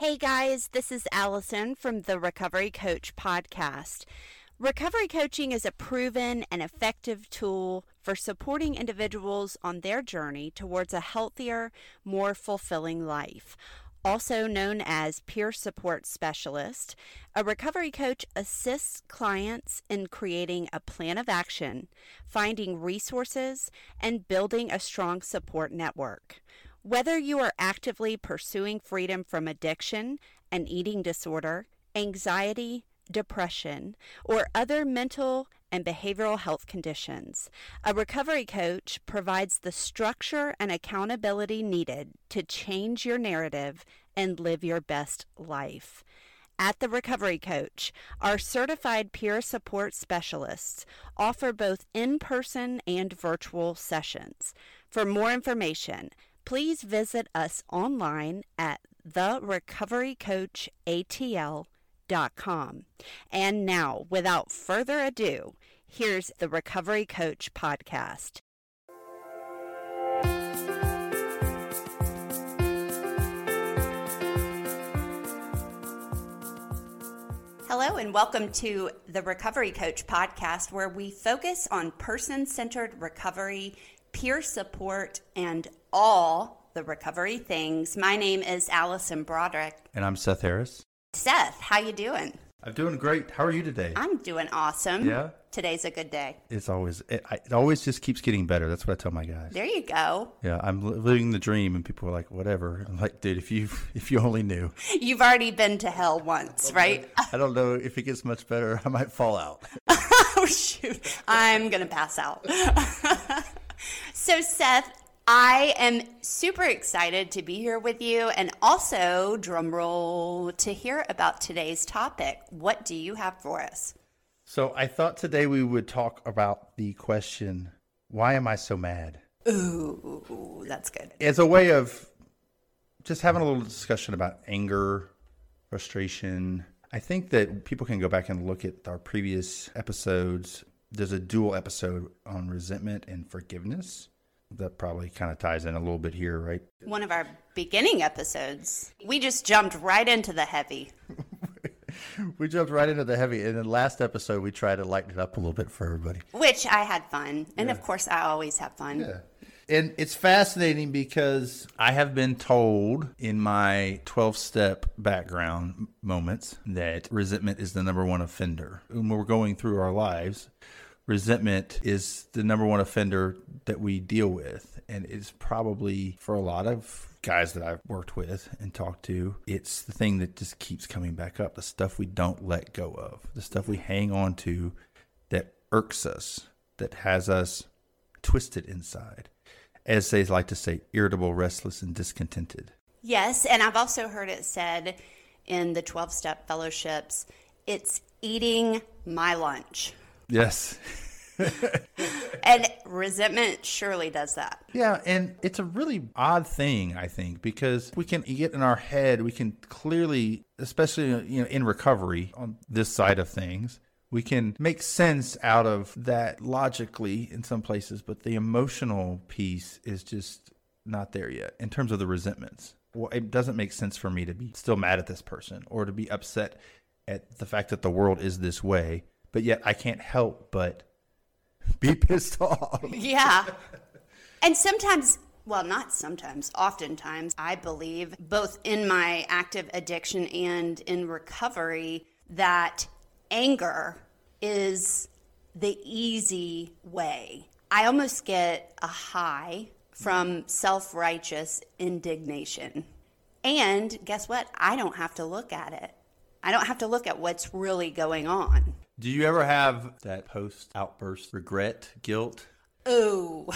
Hey guys, this is Alison from the Recovery Coach podcast. Recovery coaching is a proven and effective tool for supporting individuals on their journey towards a healthier, more fulfilling life. Also known as peer support specialist, a recovery coach assists clients in creating a plan of action, finding resources, and building a strong support network. Whether you are actively pursuing freedom from addiction, an eating disorder, anxiety, depression, or other mental and behavioral health conditions, a recovery coach provides the structure and accountability needed to change your narrative and live your best life. At the Recovery Coach, our certified peer support specialists offer both in person and virtual sessions. For more information, please visit us online at therecoverycoachatl.com. And now, without further ado, here's the Recovery Coach podcast. Hello, and welcome to the Recovery Coach podcast, where we focus on person centered recovery, peer support, and all the recovery things. My name is Alison Broderick. And I'm Seth Harris. Seth, how you doing? I'm doing great. How are you today? I'm doing awesome. Yeah. Today's a good day. It's always it, it always just keeps getting better. That's what I tell my guys. There you go. Yeah, I'm living the dream, and people are like, "Whatever." I'm like, "Dude, if you if you only knew." You've already been to hell once, right? I don't know if it gets much better. I might fall out. oh, shoot. I'm going to pass out. So, Seth, I am super excited to be here with you and also, drumroll, to hear about today's topic. What do you have for us? So I thought today we would talk about the question, "Why am I so mad?" Ooh, that's good. As a way of just having a little discussion about anger, frustration. I think that people can go back and look at our previous episodes. There's a dual episode on resentment and forgiveness. That probably kind of ties in a little bit here, right? One of our beginning episodes, we just jumped right into the heavy. We jumped right into the heavy. And then last episode, we tried to lighten it up a little bit for everybody. Which I had fun. And of course, I always have fun. Yeah. And it's fascinating because I have been told in my 12 step background moments that resentment is the number one offender. When we're going through our lives, resentment is the number one offender that we deal with. And it's probably for a lot of guys that I've worked with and talked to, it's the thing that just keeps coming back up the stuff we don't let go of, the stuff we hang on to that irks us, that has us twisted inside. As they like to say, irritable, restless, and discontented. Yes, and I've also heard it said in the 12 step fellowships it's eating my lunch. Yes. And resentment surely does that. Yeah, and it's a really odd thing, I think, because we can get in our head, we can clearly, especially you know in recovery on this side of things, we can make sense out of that logically in some places, but the emotional piece is just not there yet in terms of the resentments. Well, it doesn't make sense for me to be still mad at this person or to be upset at the fact that the world is this way, but yet I can't help but be pissed off. Yeah. and sometimes, well, not sometimes, oftentimes, I believe, both in my active addiction and in recovery, that anger is the easy way. I almost get a high from self righteous indignation. And guess what? I don't have to look at it. I don't have to look at what's really going on. Do you ever have that post outburst regret, guilt? Ooh.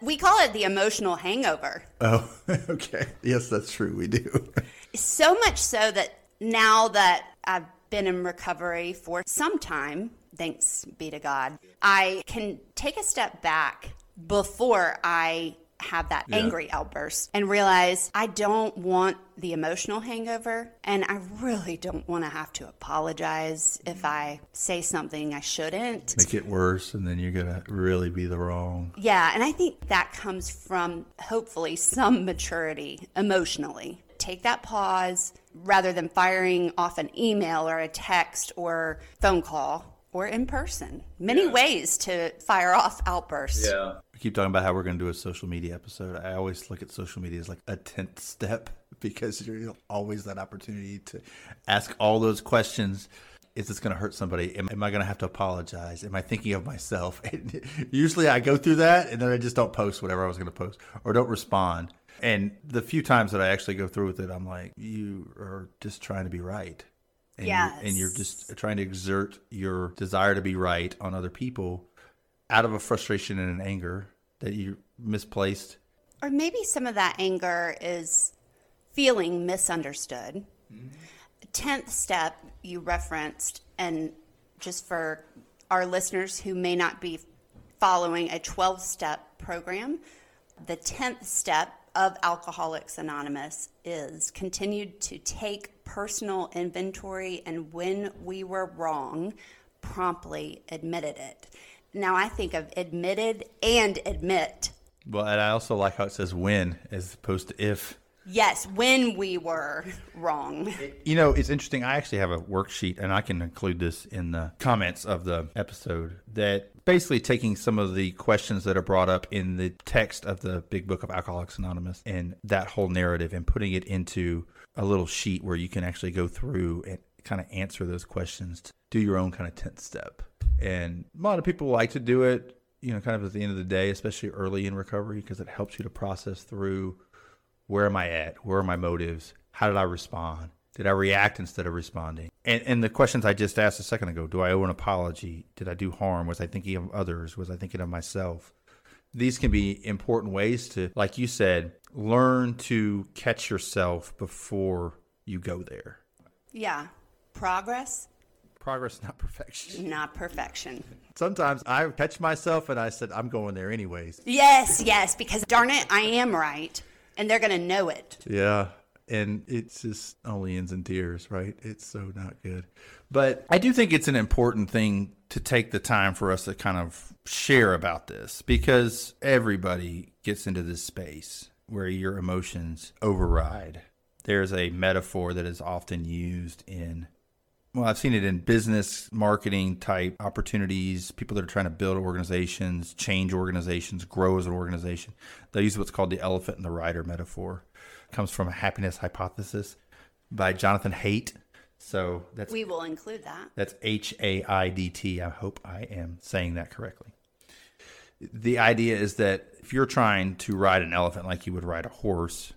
We call it the emotional hangover. Oh, okay. Yes, that's true. We do. So much so that now that I've been in recovery for some time, thanks be to God, I can take a step back before I have that Yeah. angry outburst and realize I don't want the emotional hangover and I really don't want to have to apologize if I say something I shouldn't. Make it worse, and then you're going to really be the wrong. Yeah, and I think that comes from hopefully some maturity emotionally. Take that pause rather than firing off an email or a text or phone call or in person. Many yeah. ways to fire off outbursts. Yeah. We keep talking about how we're going to do a social media episode. I always look at social media as like a 10th step because you're always that opportunity to ask all those questions. Is this going to hurt somebody? Am, am I going to have to apologize? Am I thinking of myself? And usually I go through that and then I just don't post whatever I was going to post or don't respond. And the few times that I actually go through with it, I'm like, you are just trying to be right and, yes. you're, and you're just trying to exert your desire to be right on other people out of a frustration and an anger that you misplaced. Or maybe some of that anger is feeling misunderstood. Mm-hmm. Tenth step you referenced, and just for our listeners who may not be following a 12 step program, the 10th step of Alcoholics Anonymous is continued to take personal inventory and when we were wrong, promptly admitted it. Now I think of admitted and admit. Well, and I also like how it says when as opposed to if. Yes, when we were wrong. You know, it's interesting. I actually have a worksheet, and I can include this in the comments of the episode that basically taking some of the questions that are brought up in the text of the big book of Alcoholics Anonymous and that whole narrative and putting it into a little sheet where you can actually go through and kind of answer those questions, do your own kind of 10th step. And a lot of people like to do it, you know, kind of at the end of the day, especially early in recovery, because it helps you to process through where am I at? Where are my motives? How did I respond? Did I react instead of responding? And, and the questions I just asked a second ago do I owe an apology? Did I do harm? Was I thinking of others? Was I thinking of myself? These can be important ways to, like you said, learn to catch yourself before you go there. Yeah. Progress. Progress, not perfection. Not perfection. Sometimes I catch myself and I said, I'm going there anyways. Yes, yes, because darn it, I am right and they're going to know it. Yeah. And it's just only ends in tears, right? It's so not good. But I do think it's an important thing to take the time for us to kind of share about this because everybody gets into this space where your emotions override. There's a metaphor that is often used in well, I've seen it in business marketing type opportunities, people that are trying to build organizations, change organizations, grow as an organization. They use what's called the elephant and the rider metaphor. It comes from a happiness hypothesis by Jonathan Haidt. So that's We will include that. That's H A I D T. I hope I am saying that correctly. The idea is that if you're trying to ride an elephant like you would ride a horse,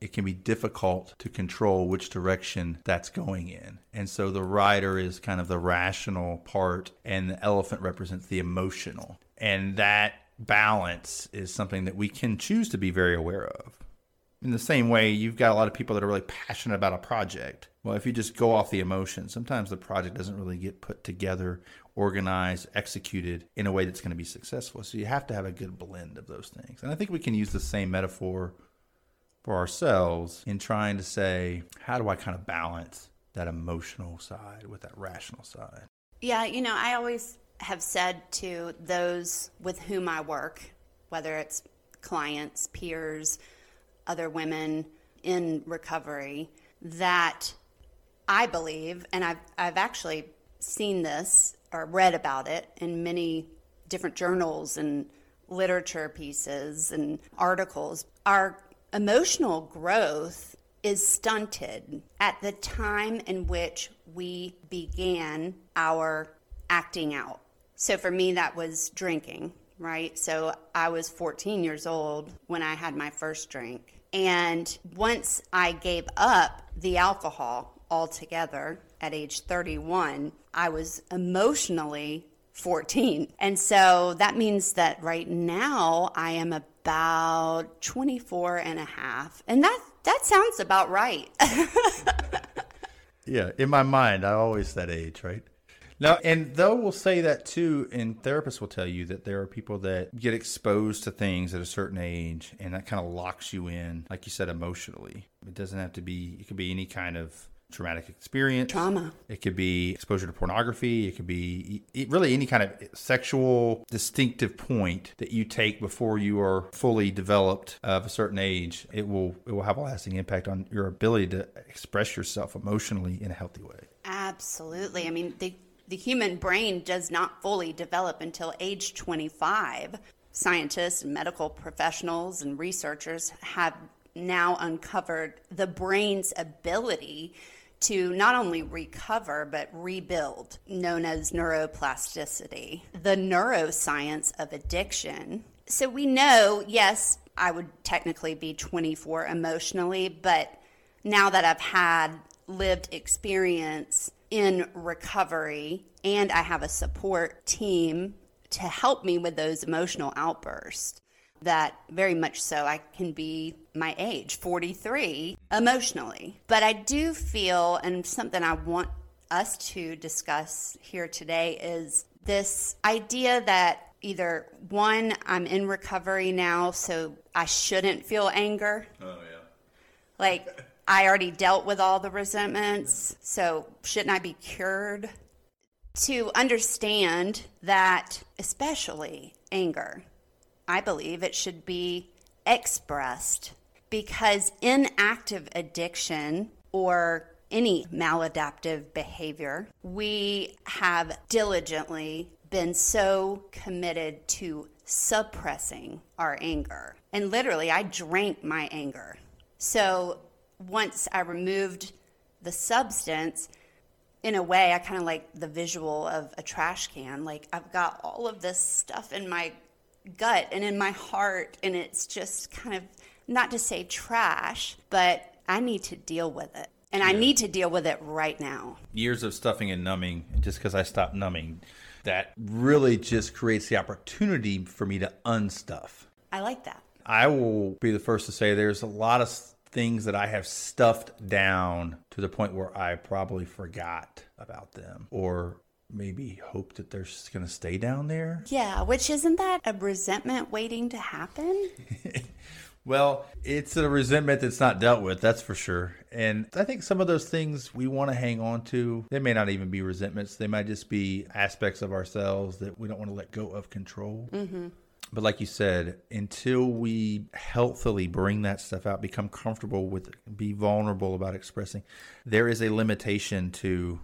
it can be difficult to control which direction that's going in. And so the rider is kind of the rational part, and the elephant represents the emotional. And that balance is something that we can choose to be very aware of. In the same way, you've got a lot of people that are really passionate about a project. Well, if you just go off the emotion, sometimes the project doesn't really get put together, organized, executed in a way that's going to be successful. So you have to have a good blend of those things. And I think we can use the same metaphor for ourselves in trying to say, how do I kind of balance that emotional side with that rational side? Yeah, you know, I always have said to those with whom I work, whether it's clients, peers, other women in recovery, that I believe, and I've, I've actually seen this or read about it in many different journals and literature pieces and articles, our emotional growth is stunted at the time in which we began our acting out. So for me, that was drinking, right? So I was 14 years old when I had my first drink. And once I gave up the alcohol altogether at age 31, I was emotionally 14. And so that means that right now I am about 24 and a half. And that that sounds about right. yeah, in my mind, I always that age, right? Now, and though we'll say that too, and therapists will tell you that there are people that get exposed to things at a certain age, and that kind of locks you in, like you said, emotionally. It doesn't have to be; it could be any kind of traumatic experience, Trauma. It could be exposure to pornography. It could be e- really any kind of sexual distinctive point that you take before you are fully developed of a certain age. It will it will have a lasting impact on your ability to express yourself emotionally in a healthy way. Absolutely. I mean, the the human brain does not fully develop until age 25. Scientists and medical professionals and researchers have now uncovered the brain's ability to not only recover but rebuild, known as neuroplasticity, the neuroscience of addiction. So we know, yes, I would technically be 24 emotionally, but now that I've had lived experience in recovery and I have a support team to help me with those emotional outbursts, that very much so I can be my age, 43, emotionally. But I do feel, and something I want us to discuss here today is this idea that either one, I'm in recovery now, so I shouldn't feel anger. Oh, yeah. Like, I already dealt with all the resentments, so shouldn't I be cured? To understand that, especially anger, I believe it should be expressed because inactive addiction or any maladaptive behavior, we have diligently been so committed to suppressing our anger. And literally, I drank my anger. So once I removed the substance, in a way, I kind of like the visual of a trash can. Like, I've got all of this stuff in my gut and in my heart, and it's just kind of not to say trash, but I need to deal with it. And I need to deal with it right now. Years of stuffing and numbing, just because I stopped numbing, that really just creates the opportunity for me to unstuff. I like that. I will be the first to say there's a lot of things that I have stuffed down to the point where I probably forgot about them or maybe hope that they're just going to stay down there. Yeah, which isn't that a resentment waiting to happen? Well, it's a resentment that's not dealt with, that's for sure. And I think some of those things we want to hang on to, they may not even be resentments. They might just be aspects of ourselves that we don't want to let go of control. Mm-hmm. But like you said, until we healthily bring that stuff out, become comfortable with it, be vulnerable about expressing, there is a limitation to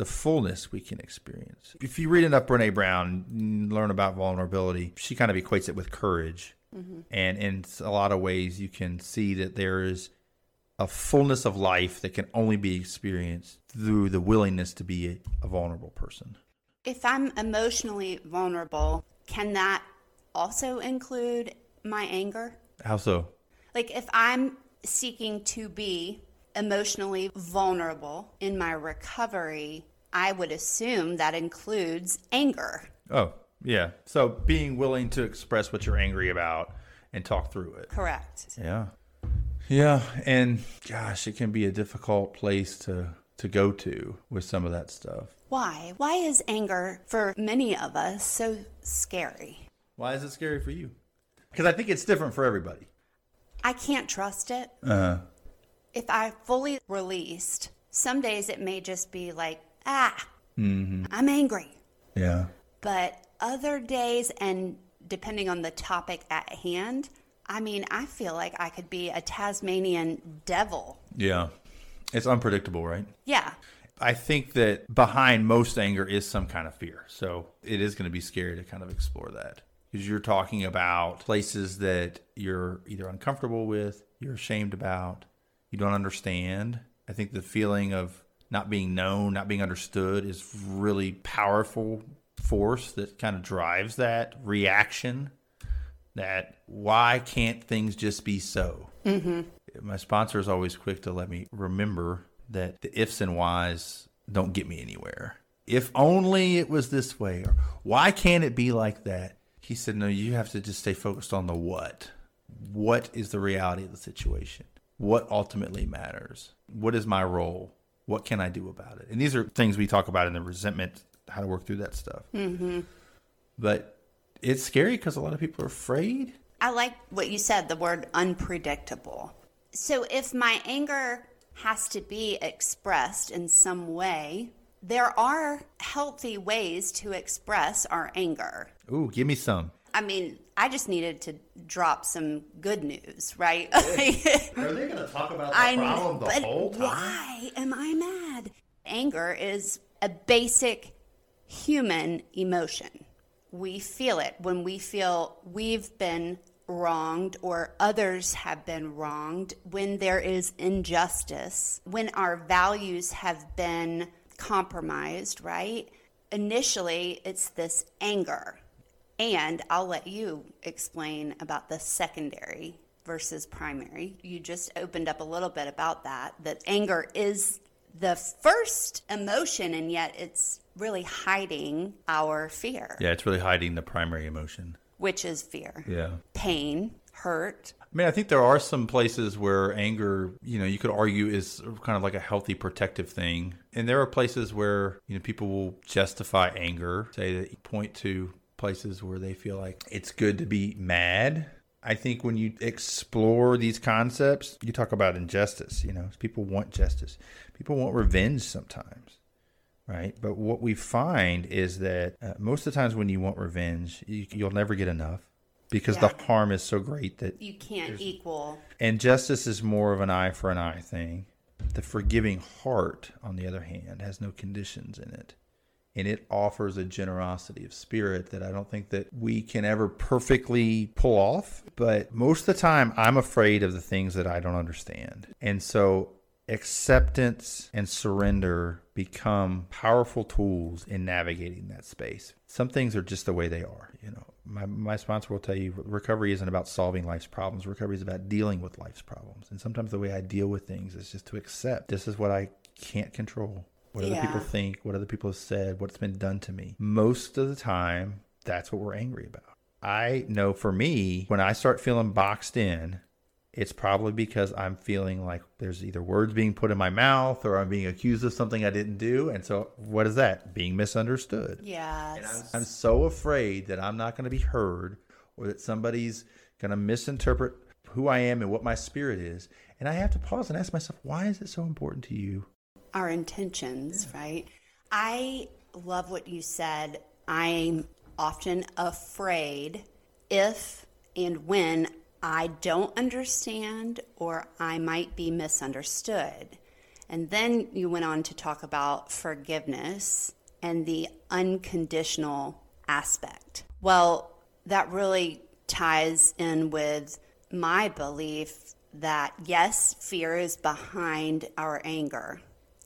the fullness we can experience. If you read enough Brene Brown, learn about vulnerability, she kind of equates it with courage. Mm-hmm. And in a lot of ways, you can see that there is a fullness of life that can only be experienced through the willingness to be a, a vulnerable person. If I'm emotionally vulnerable, can that also include my anger? How so? Like if I'm seeking to be emotionally vulnerable in my recovery, I would assume that includes anger. Oh, yeah. So being willing to express what you're angry about and talk through it. Correct. Yeah. Yeah, and gosh, it can be a difficult place to to go to with some of that stuff. Why? Why is anger for many of us so scary? Why is it scary for you? Because I think it's different for everybody. I can't trust it. Uh, If I fully released, some days it may just be like, ah, I'm angry. yeah. But other days, and depending on the topic at hand, I mean, I feel like I could be a Tasmanian devil. Yeah. It's unpredictable, right? Yeah. I think that behind most anger is some kind of fear. So it is going to be scary to kind of explore that because you're talking about places that you're either uncomfortable with, you're ashamed about, you don't understand. I think the feeling of not being known, not being understood is really powerful force that kind of drives that reaction that why can't things just be so? Mm-hmm. My sponsor is always quick to let me remember that the ifs and whys don't get me anywhere. If only it was this way, or why can't it be like that? He said, No, you have to just stay focused on the what. What is the reality of the situation? What ultimately matters? What is my role? What can I do about it? And these are things we talk about in the resentment, how to work through that stuff. Mm-hmm. But it's scary because a lot of people are afraid. I like what you said, the word unpredictable. So if my anger has to be expressed in some way. There are healthy ways to express our anger. Ooh, give me some. I mean, I just needed to drop some good news, right? Are they going to talk about the I problem the but whole time? why am I mad? Anger is a basic human emotion. We feel it when we feel we've been wronged or others have been wronged, when there is injustice, when our values have been compromised, right? Initially, it's this anger. And I'll let you explain about the secondary versus primary. You just opened up a little bit about that, that anger is the first emotion, and yet it's really hiding our fear, Yeah, it's really hiding the primary emotion. which is fear, Yeah. pain, hurt. I mean, I think there are some places where anger, you know, you could argue is kind of like a healthy protective thing. And there are places where, you know, people will justify anger, say that you point to places where they feel like it's good to be mad. I think when you explore these concepts, you talk about injustice, you know, people want justice. People want revenge sometimes. Right. But what we find is that uh, most of the times when you want revenge, you, you'll never get enough because Yeah. the harm is so great that You can't equal. and justice is more of an eye for an eye thing. The forgiving heart, on the other hand, has no conditions in it. And it offers a generosity of spirit that I don't think that we can ever perfectly pull off. But most of the time, I'm afraid of the things that I don't understand. And so acceptance and surrender become powerful tools in navigating that space. Some things are just the way they are. You know, my, my sponsor will tell you recovery isn't about solving life's problems. Recovery is about dealing with life's problems. And sometimes the way I deal with things is just to accept this is what I can't control. What other Yeah. people think, what other people have said, what's been done to me. Most of the time, that's what we're angry about. I know for me, when I start feeling boxed in, it's probably because I'm feeling like there's either words being put in my mouth or I'm being accused of something I didn't do. And so, what is that? Being misunderstood. Yes. I'm so afraid that I'm not going to be heard or that somebody's going to misinterpret who I am and what my spirit is. And I have to pause and ask myself, why is it so important to you? Our intentions, right? I love what you said. I'm often afraid if and when I don't understand or I might be misunderstood. And then you went on to talk about forgiveness and the unconditional aspect. Well, that really ties in with my belief that yes, fear is behind our anger.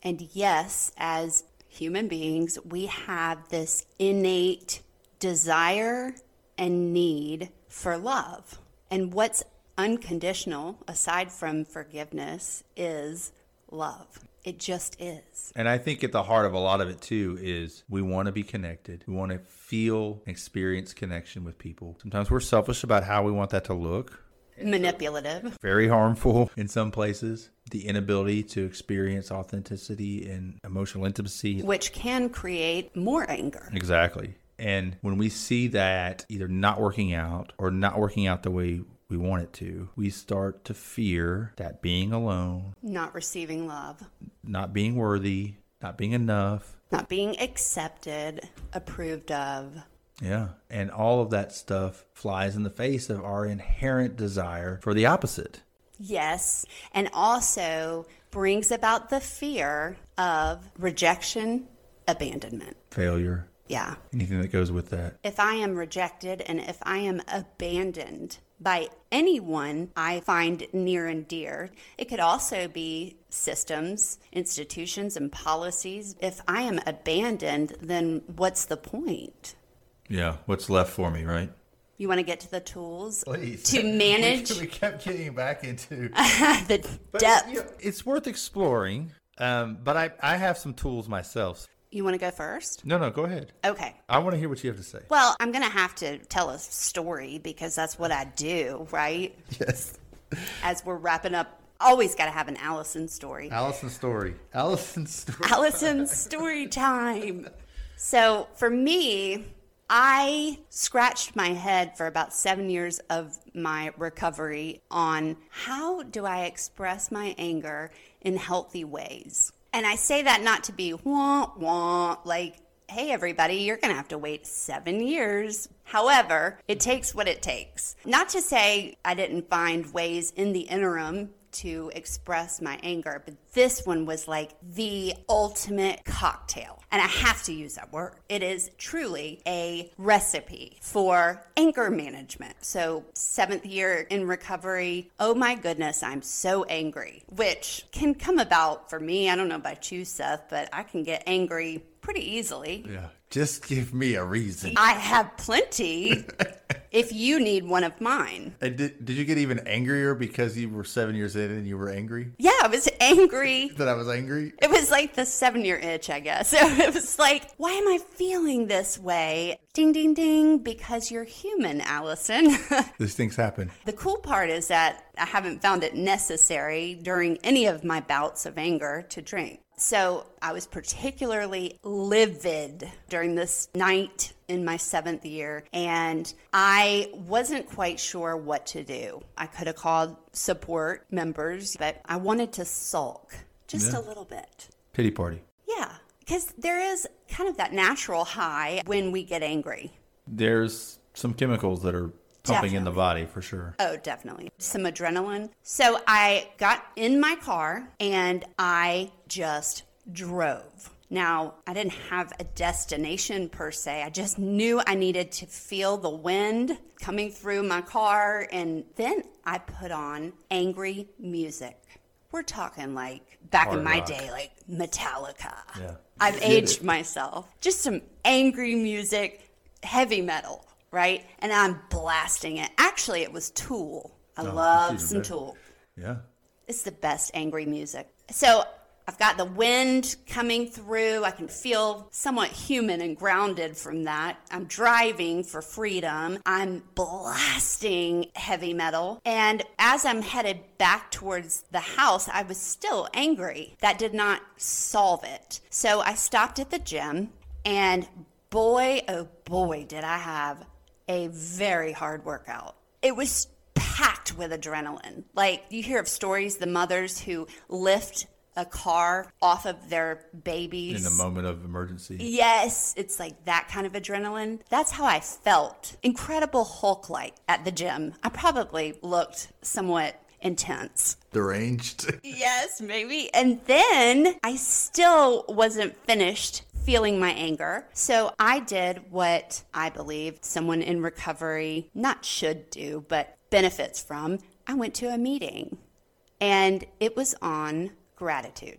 And yes, as human beings, we have this innate desire and need for love. And what's unconditional, aside from forgiveness, is love. It just is. And I think at the heart of a lot of it too is we want to be connected. We want to feel, experience connection with people. Sometimes we're selfish about how we want that to look. Manipulative. Very harmful in some places. The inability to experience authenticity and emotional intimacy. which can create more anger. Exactly. And when we see that either not working out or not working out the way we want it to, we start to fear that being alone, Not receiving love, not being worthy, not being enough. not being accepted, approved of. Yeah. And all of that stuff flies in the face of our inherent desire for the opposite. Yes, and also brings about the fear of rejection, abandonment. Failure, Yeah. anything that goes with that. If I am rejected and if I am abandoned by anyone I find near and dear, it could also be systems, institutions, and policies. If I am abandoned, then what's the point? Yeah. What's left for me, right? You want to get to the tools Please. to manage we kept getting back into the But, depth. you know, it's worth exploring. Um, but I, I have some tools myself. You want to go first? No, no, go ahead. Okay. I want to hear what you have to say. Well, I'm going to have to tell a story because that's what I do, right? Yes. As we're wrapping up, always got to have an Alison story. Alison story. Alison story. Alison's story time. So for me, I scratched my head for about seven years of my recovery on how do I express my anger in healthy ways. And I say that not to be wah wah, like, hey, everybody, you're going to have to wait seven years. However, it takes what it takes. Not to say I didn't find ways in the interim to express my anger, but this one was like the ultimate cocktail. And I have to use that word. It is truly a recipe for anger management. So, seventh year in recovery, oh my goodness, I'm so angry, which can come about for me. I don't know about you, Seth, but I can get angry pretty easily. Yeah. Just give me a reason. I have plenty if you need one of mine. And did, did you get even angrier because you were seven years in and you were angry? Yeah, I was angry. that I was angry? It was like the seven year itch, I guess. it was like, why am I feeling this way? Ding, ding, ding, because you're human, Alison. These things happen. The cool part is that I haven't found it necessary during any of my bouts of anger to drink. So I was particularly livid during this night in my seventh year, and I wasn't quite sure what to do. I could have called support members, but I wanted to sulk just yeah. a little bit. Pity party. Yeah, because there is kind of that natural high when we get angry. There's some chemicals that are pumping definitely. in the body for sure. Oh, definitely. Some adrenaline. So I got in my car and I just drove. Now, I didn't have a destination per se. I just knew I needed to feel the wind coming through my car. And then I put on angry music. We're talking like back Hard in my rock. day, like Metallica. Yeah. I've aged myself. Just some angry music, heavy metal right? And I'm blasting it. Actually, it was Tool. I oh, love some better. Tool. Yeah. It's the best angry music. So I've got the wind coming through. I can feel somewhat human and grounded from that. I'm driving for freedom. I'm blasting heavy metal. And as I'm headed back towards the house, I was still angry. That did not solve it. So I stopped at the gym, and boy, oh boy, did I have a very hard workout. It was packed with adrenaline. Like you hear of stories, the mothers who lift a car off of their babies in the moment of emergency. Yes, it's like that kind of adrenaline. That's how I felt. Incredible Hulk like at the gym. I probably looked somewhat intense. Deranged. yes, maybe. And then I still wasn't finished feeling my anger. So I did what I believe someone in recovery not should do, but benefits from. I went to a meeting and it was on gratitude.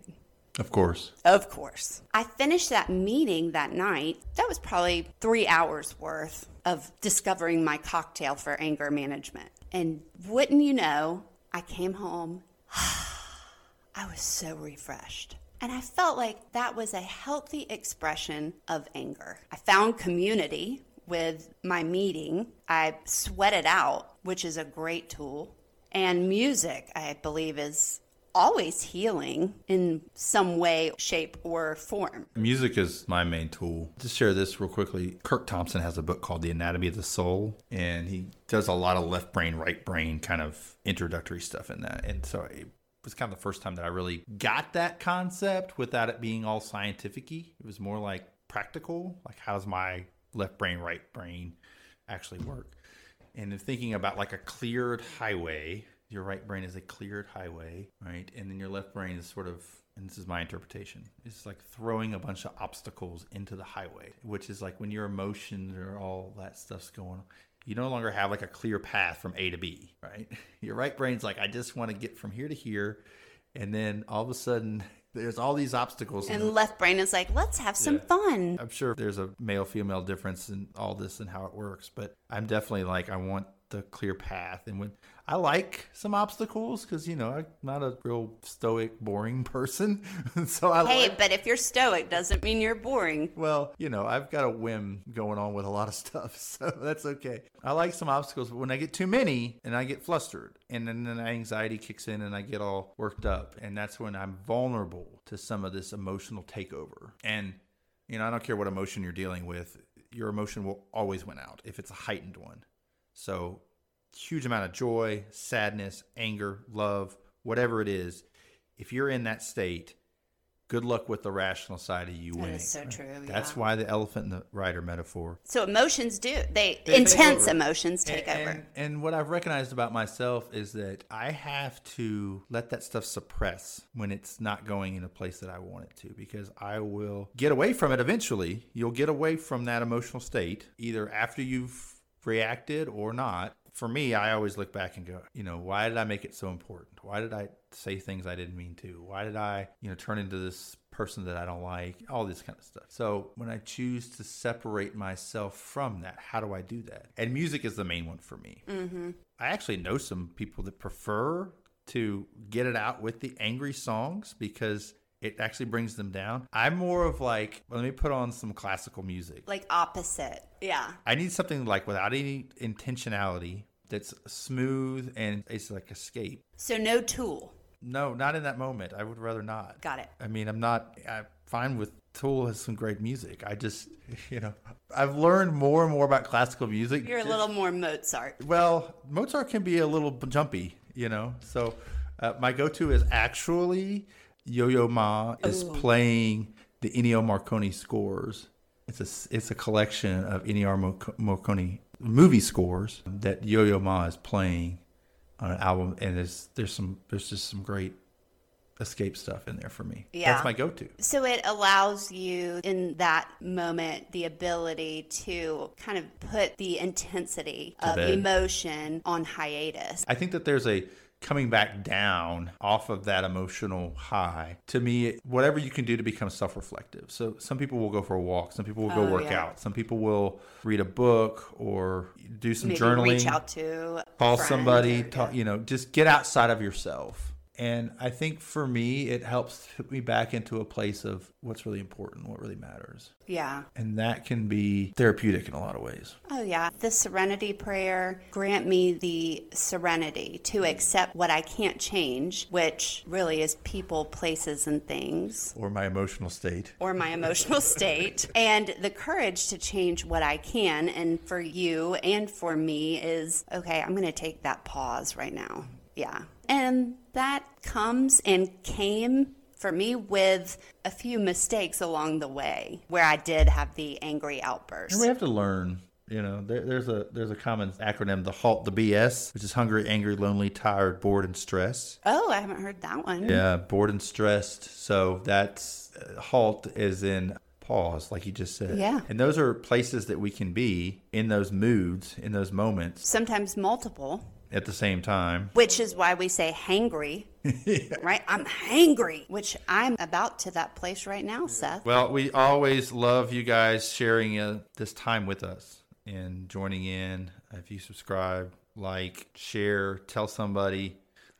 Of course. Of course. I finished that meeting that night. That was probably three hours worth of discovering my cocktail for anger management. And wouldn't you know, I came home. I was so refreshed. And I felt like that was a healthy expression of anger. I found community with my meeting. I sweated out, which is a great tool. And music, I believe, is always healing in some way, shape, or form. Music is my main tool. To share this real quickly, Curt Thompson has a book called The Anatomy of the Soul, and he does a lot of left brain, right brain kind of introductory stuff in that. And so was kind of the first time that I really got that concept without it being all scientific It was more like practical, like how's my left brain, right brain actually work. And in thinking about like a cleared highway, your right brain is a cleared highway, right? And then your left brain is sort of, and this is my interpretation, it's like throwing a bunch of obstacles into the highway, which is like when your emotions or all that stuff's going on you no longer have like a clear path from A to B, right? Your right brain's like, I just want to get from here to here. And then all of a sudden, there's all these obstacles. And left brain is like, let's have some yeah. fun. I'm sure there's a male female difference in all this and how it works, but I'm definitely like, I want the clear path. And when I like some obstacles because you know I'm not a real stoic, boring person. so I like hey, like, but if you're stoic, doesn't mean you're boring. Well, you know I've got a whim going on with a lot of stuff, so that's okay. I like some obstacles, but when I get too many, and I get flustered, and then, then anxiety kicks in, and I get all worked up, and that's when I'm vulnerable to some of this emotional takeover. And you know I don't care what emotion you're dealing with your emotion will always win out if it's a heightened one. So, huge amount of joy, sadness, anger, love, whatever it is, if you're in that state, good luck with the rational side of you That winning. is so true. That's why the elephant and the rider metaphor. So emotions do they, They intense emotions take and, over. And, and what I've recognized about myself is that I have to let that stuff suppress when it's not going in a place that I want it to because I will get away from it eventually. You'll get away from that emotional state either after you've reacted or not. For me, I always look back and go, you know, why did I make it so important? Why did I say things I didn't mean to? Why did I, you know, turn into this person that I don't like? All this kind of stuff. So when I choose to separate myself from that, how do I do that? And music is the main one for me. Mm-hmm. I actually know some people that prefer to get it out with the angry songs because it actually brings them down. I'm more of like, let me put on some classical music. like opposite. Yeah. I need something like without any intentionality that's smooth and it's like escape. So no tool. No, not in that moment. I would rather not. Got it. I mean, I'm not. I'm fine with Tool has some great music. I just, you know, I've learned more and more about classical music. You're a little more Mozart. well, Mozart can be a little jumpy, you know. So uh, my go-to is actually Yo-Yo Ma is playing the Ennio Morricone scores. It's a it's a collection of Ennio Morricone movie scores that Yo-Yo Ma is playing on an album, and there's there's some there's just some great escape stuff in there for me. Yeah. That's my go-to. So it allows you in that moment the ability to kind of put the intensity To of bed. emotion on hiatus. I think that there's a coming back down off of that emotional high. To me, whatever you can do to become self-reflective. So some people will go for a walk, some people will go Oh, work yeah. out, some people will read a book or do some Maybe journaling, reach out to call somebody, or- talk, you know, just get outside of yourself. And I think for me, it helps put me back into a place of what's really important, what really matters. Yeah. And that can be therapeutic in a lot of ways. Oh, yeah. The serenity prayer grant me the serenity to accept what I can't change, which really is people, places, and things. Or my emotional state. or my emotional state and the courage to change what I can and for you and for me is okay I'm going to take that pause right now yeah and that comes and came for me with a few mistakes along the way where I did have the angry outburst And we have to learn. You know, there, there's a there's a common acronym, the HALT, the BS, which is hungry, angry, lonely, tired, bored, and stressed. oh I haven't heard that one Yeah, bored and stressed. So that's uh, HALT is in pause, like you just said. Yeah. And those are places that we can be in those moods, in those moments, sometimes multiple at the same time. which is why we say hangry right I'm hangry which I'm about to that place right now Seth Well, we always love you guys sharing uh, this time with us and joining in. If you subscribe, like, share, tell somebody,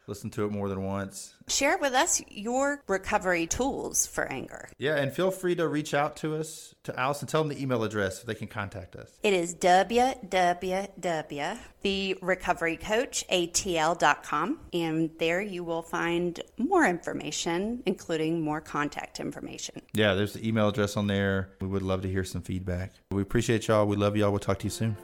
listen to it more than once. Share with us your recovery tools for anger. Yeah, and feel free to reach out to us, to Alison. Tell them the email address so they can contact us. It is www.therecoverycoachatl.com. And there you will find more information, including more contact information. Yeah, there's the email address on there. We would love to hear some feedback. We appreciate y'all. We love y'all. We'll talk to you soon.